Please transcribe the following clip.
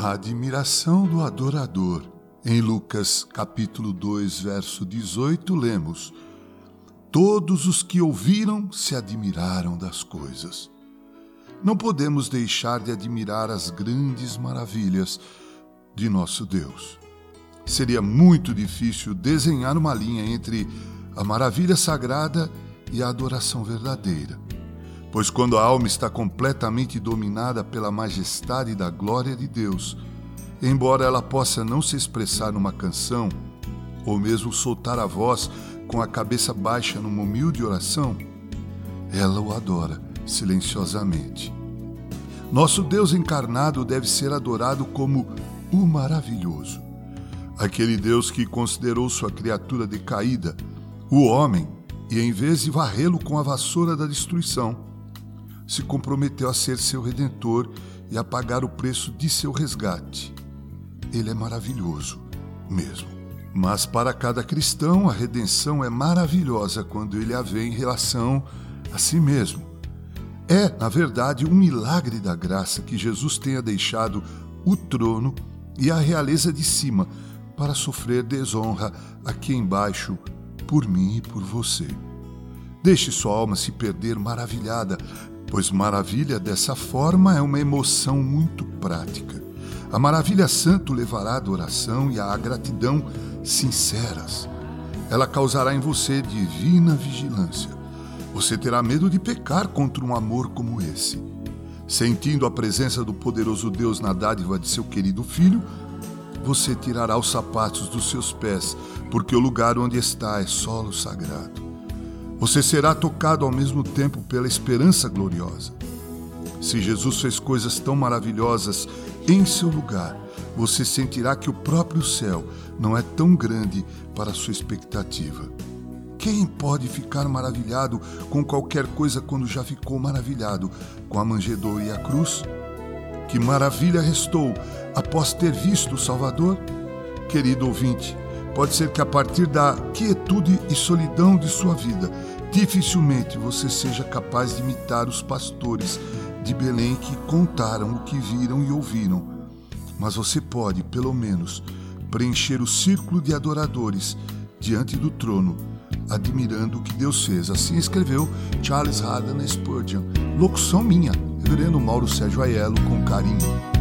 A admiração do adorador. Em Lucas capítulo 2, verso 18, lemos: Todos os que ouviram se admiraram das coisas. Não podemos deixar de admirar as grandes maravilhas de nosso Deus. Seria muito difícil desenhar uma linha entre a maravilha sagrada e a adoração verdadeira. Pois quando a alma está completamente dominada pela majestade da glória de Deus, embora ela possa não se expressar numa canção, ou mesmo soltar a voz com a cabeça baixa numa humilde oração, ela o adora silenciosamente. Nosso Deus encarnado deve ser adorado como o maravilhoso. Aquele Deus que considerou sua criatura decaída, o homem, e em vez de varrê-lo com a vassoura da destruição, se comprometeu a ser seu redentor e a pagar o preço de seu resgate. Ele é maravilhoso mesmo. Mas para cada cristão, a redenção é maravilhosa quando ele a vê em relação a si mesmo. É, na verdade, um milagre da graça que Jesus tenha deixado o trono e a realeza de cima para sofrer desonra aqui embaixo por mim e por você. Deixe sua alma se perder maravilhada pois maravilha dessa forma é uma emoção muito prática. A maravilha santo levará a adoração e a gratidão sinceras. Ela causará em você divina vigilância. Você terá medo de pecar contra um amor como esse. Sentindo a presença do poderoso Deus na dádiva de seu querido filho, você tirará os sapatos dos seus pés, porque o lugar onde está é solo sagrado. Você será tocado ao mesmo tempo pela esperança gloriosa. Se Jesus fez coisas tão maravilhosas em seu lugar, você sentirá que o próprio céu não é tão grande para sua expectativa. Quem pode ficar maravilhado com qualquer coisa quando já ficou maravilhado com a manjedoura e a cruz? Que maravilha restou após ter visto o Salvador? Querido ouvinte, Pode ser que a partir da quietude e solidão de sua vida, dificilmente você seja capaz de imitar os pastores de Belém que contaram o que viram e ouviram. Mas você pode, pelo menos, preencher o círculo de adoradores diante do trono, admirando o que Deus fez. Assim escreveu Charles Haddon Spurgeon. Locução minha, Reverendo Mauro Sérgio Aiello, com carinho.